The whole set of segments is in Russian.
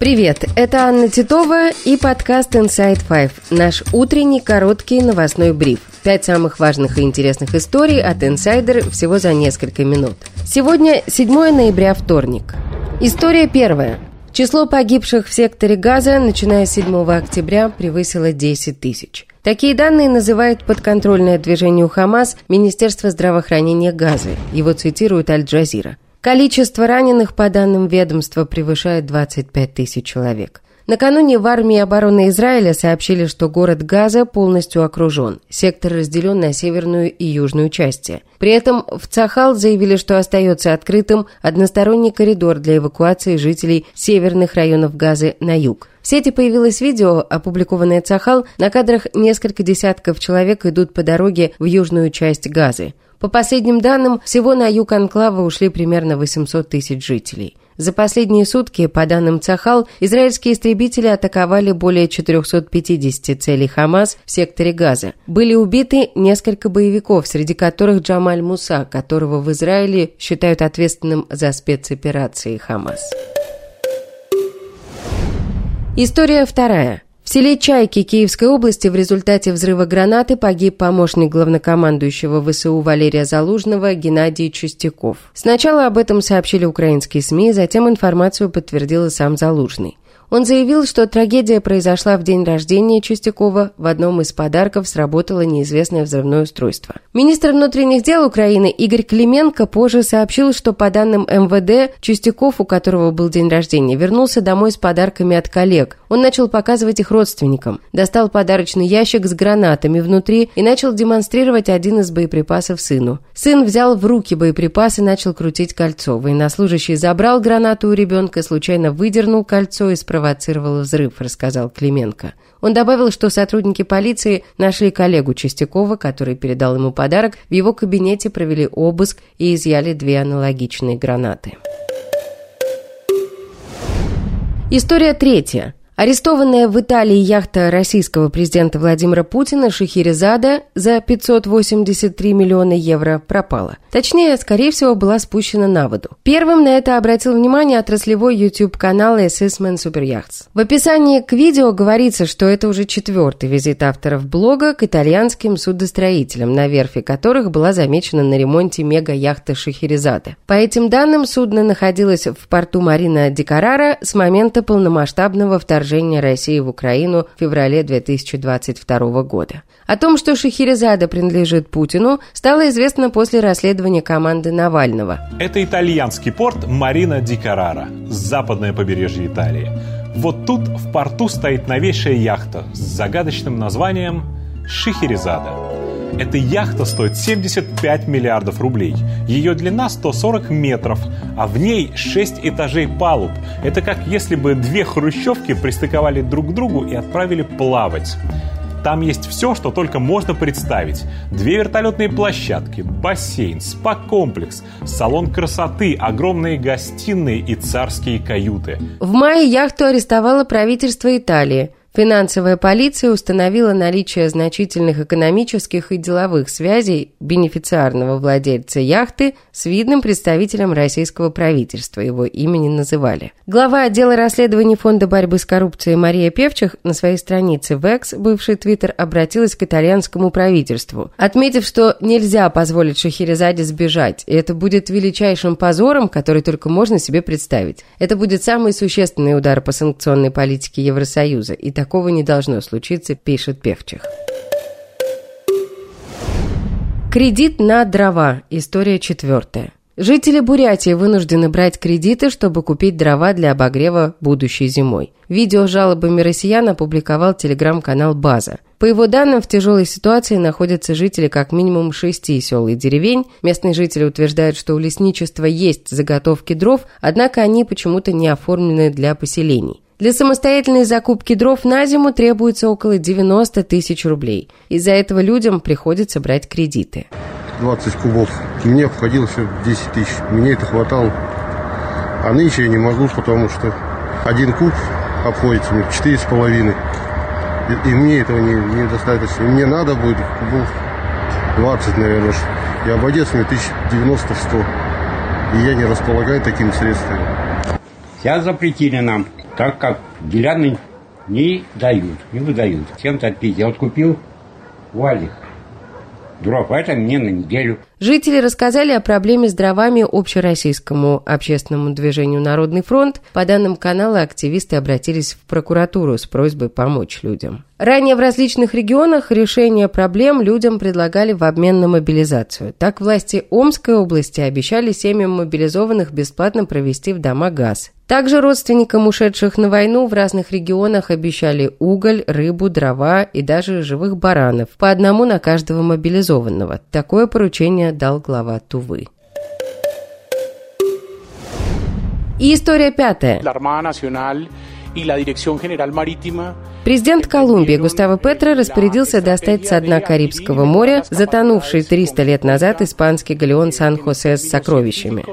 Привет, это Анна Титова и подкаст Inside Five, наш утренний короткий новостной бриф. Пять самых важных и интересных историй от инсайдера всего за несколько минут. Сегодня 7 ноября, вторник. История первая. Число погибших в секторе Газа, начиная с 7 октября, превысило 10 тысяч. Такие данные называет подконтрольное движению Хамас Министерство здравоохранения Газы. Его цитирует Аль-Джазира. Количество раненых, по данным ведомства, превышает 25 тысяч человек. Накануне в армии обороны Израиля сообщили, что город Газа полностью окружен. Сектор разделен на северную и южную части. При этом в Цахал заявили, что остается открытым односторонний коридор для эвакуации жителей северных районов Газы на юг. В сети появилось видео, опубликованное Цахал. На кадрах несколько десятков человек идут по дороге в южную часть Газы. По последним данным, всего на юг Анклава ушли примерно 800 тысяч жителей. За последние сутки, по данным Цахал, израильские истребители атаковали более 450 целей Хамас в секторе Газа. Были убиты несколько боевиков, среди которых Джамаль Муса, которого в Израиле считают ответственным за спецоперации Хамас. История вторая. В селе Чайки Киевской области в результате взрыва гранаты погиб помощник главнокомандующего ВСУ Валерия Залужного Геннадий Чистяков. Сначала об этом сообщили украинские СМИ, затем информацию подтвердил сам Залужный. Он заявил, что трагедия произошла в день рождения Чистякова. В одном из подарков сработало неизвестное взрывное устройство. Министр внутренних дел Украины Игорь Клименко позже сообщил, что по данным МВД, Чистяков, у которого был день рождения, вернулся домой с подарками от коллег. Он начал показывать их родственникам, достал подарочный ящик с гранатами внутри и начал демонстрировать один из боеприпасов сыну. Сын взял в руки боеприпас и начал крутить кольцо. Военнослужащий забрал гранату у ребенка, случайно выдернул кольцо и спровоцировал спровоцировало взрыв, рассказал Клименко. Он добавил, что сотрудники полиции нашли коллегу Чистякова, который передал ему подарок. В его кабинете провели обыск и изъяли две аналогичные гранаты. История третья. Арестованная в Италии яхта российского президента Владимира Путина Шахерезада за 583 миллиона евро пропала. Точнее, скорее всего, была спущена на воду. Первым на это обратил внимание отраслевой YouTube-канал Assessment Super Yachts. В описании к видео говорится, что это уже четвертый визит авторов блога к итальянским судостроителям, на верфи которых была замечена на ремонте мега-яхта Шахерезада. По этим данным, судно находилось в порту Марина Дикарара с момента полномасштабного вторжения вторжения России в Украину в феврале 2022 года. О том, что Шахерезада принадлежит Путину, стало известно после расследования команды Навального. Это итальянский порт Марина ди Карара, западное побережье Италии. Вот тут в порту стоит новейшая яхта с загадочным названием Шахерезада. Эта яхта стоит 75 миллиардов рублей. Ее длина 140 метров, а в ней 6 этажей палуб. Это как если бы две хрущевки пристыковали друг к другу и отправили плавать. Там есть все, что только можно представить. Две вертолетные площадки, бассейн, спа-комплекс, салон красоты, огромные гостиные и царские каюты. В мае яхту арестовало правительство Италии – Финансовая полиция установила наличие значительных экономических и деловых связей бенефициарного владельца яхты с видным представителем российского правительства, его имени называли. Глава отдела расследований Фонда борьбы с коррупцией Мария Певчих на своей странице в X, бывший Твиттер, обратилась к итальянскому правительству, отметив, что нельзя позволить Шахерезаде сбежать, и это будет величайшим позором, который только можно себе представить. Это будет самый существенный удар по санкционной политике Евросоюза, и такого не должно случиться, пишет Певчих. Кредит на дрова. История четвертая. Жители Бурятии вынуждены брать кредиты, чтобы купить дрова для обогрева будущей зимой. Видео с жалобами россиян опубликовал телеграм-канал «База». По его данным, в тяжелой ситуации находятся жители как минимум шести сел и деревень. Местные жители утверждают, что у лесничества есть заготовки дров, однако они почему-то не оформлены для поселений. Для самостоятельной закупки дров на зиму требуется около 90 тысяч рублей. Из-за этого людям приходится брать кредиты. 20 кубов. Мне входило все 10 тысяч. Мне это хватало. А нынче я не могу, потому что один куб обходится мне четыре с половиной. И, и мне этого не, недостаточно. И мне надо будет кубов 20, наверное. И обойдется мне тысяч 90-100. И я не располагаю такими средствами. Сейчас запретили нам так как деляны не дают, не выдают. 75. Я вот купил валик дров, это мне на неделю. Жители рассказали о проблеме с дровами общероссийскому общественному движению «Народный фронт». По данным канала, активисты обратились в прокуратуру с просьбой помочь людям. Ранее в различных регионах решение проблем людям предлагали в обмен на мобилизацию. Так власти Омской области обещали семьям мобилизованных бесплатно провести в дома газ. Также родственникам ушедших на войну в разных регионах обещали уголь, рыбу, дрова и даже живых баранов, по одному на каждого мобилизованного. Такое поручение дал глава Тувы. И история пятая. Президент Колумбии Густаво Петро распорядился достать со дна Карибского моря затонувший 300 лет назад испанский галеон Сан-Хосе с сокровищами.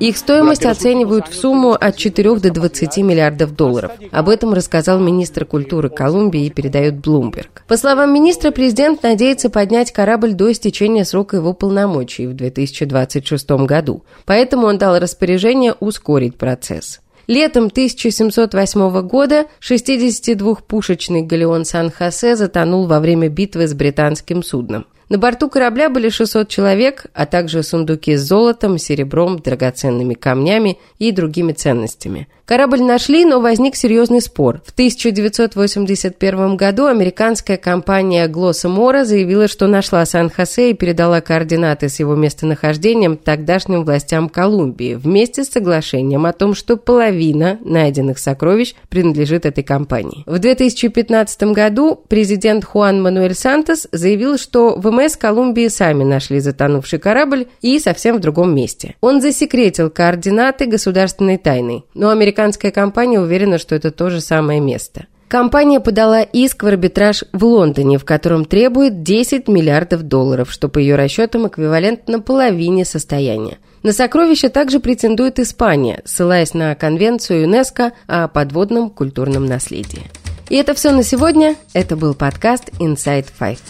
Их стоимость оценивают в сумму от 4 до 20 миллиардов долларов. Об этом рассказал министр культуры Колумбии и передает Bloomberg. По словам министра, президент надеется поднять корабль до истечения срока его полномочий в 2026 году. Поэтому он дал распоряжение ускорить процесс. Летом 1708 года 62-пушечный галеон Сан-Хосе затонул во время битвы с британским судном. На борту корабля были 600 человек, а также сундуки с золотом, серебром, драгоценными камнями и другими ценностями. Корабль нашли, но возник серьезный спор. В 1981 году американская компания Глосса Мора заявила, что нашла Сан-Хосе и передала координаты с его местонахождением тогдашним властям Колумбии вместе с соглашением о том, что половина найденных сокровищ принадлежит этой компании. В 2015 году президент Хуан Мануэль Сантос заявил, что ВМС Колумбии сами нашли затонувший корабль и совсем в другом месте. Он засекретил координаты государственной тайны, но американская американская компания уверена, что это то же самое место. Компания подала иск в арбитраж в Лондоне, в котором требует 10 миллиардов долларов, что по ее расчетам эквивалентно половине состояния. На сокровища также претендует Испания, ссылаясь на конвенцию ЮНЕСКО о подводном культурном наследии. И это все на сегодня. Это был подкаст Inside Five.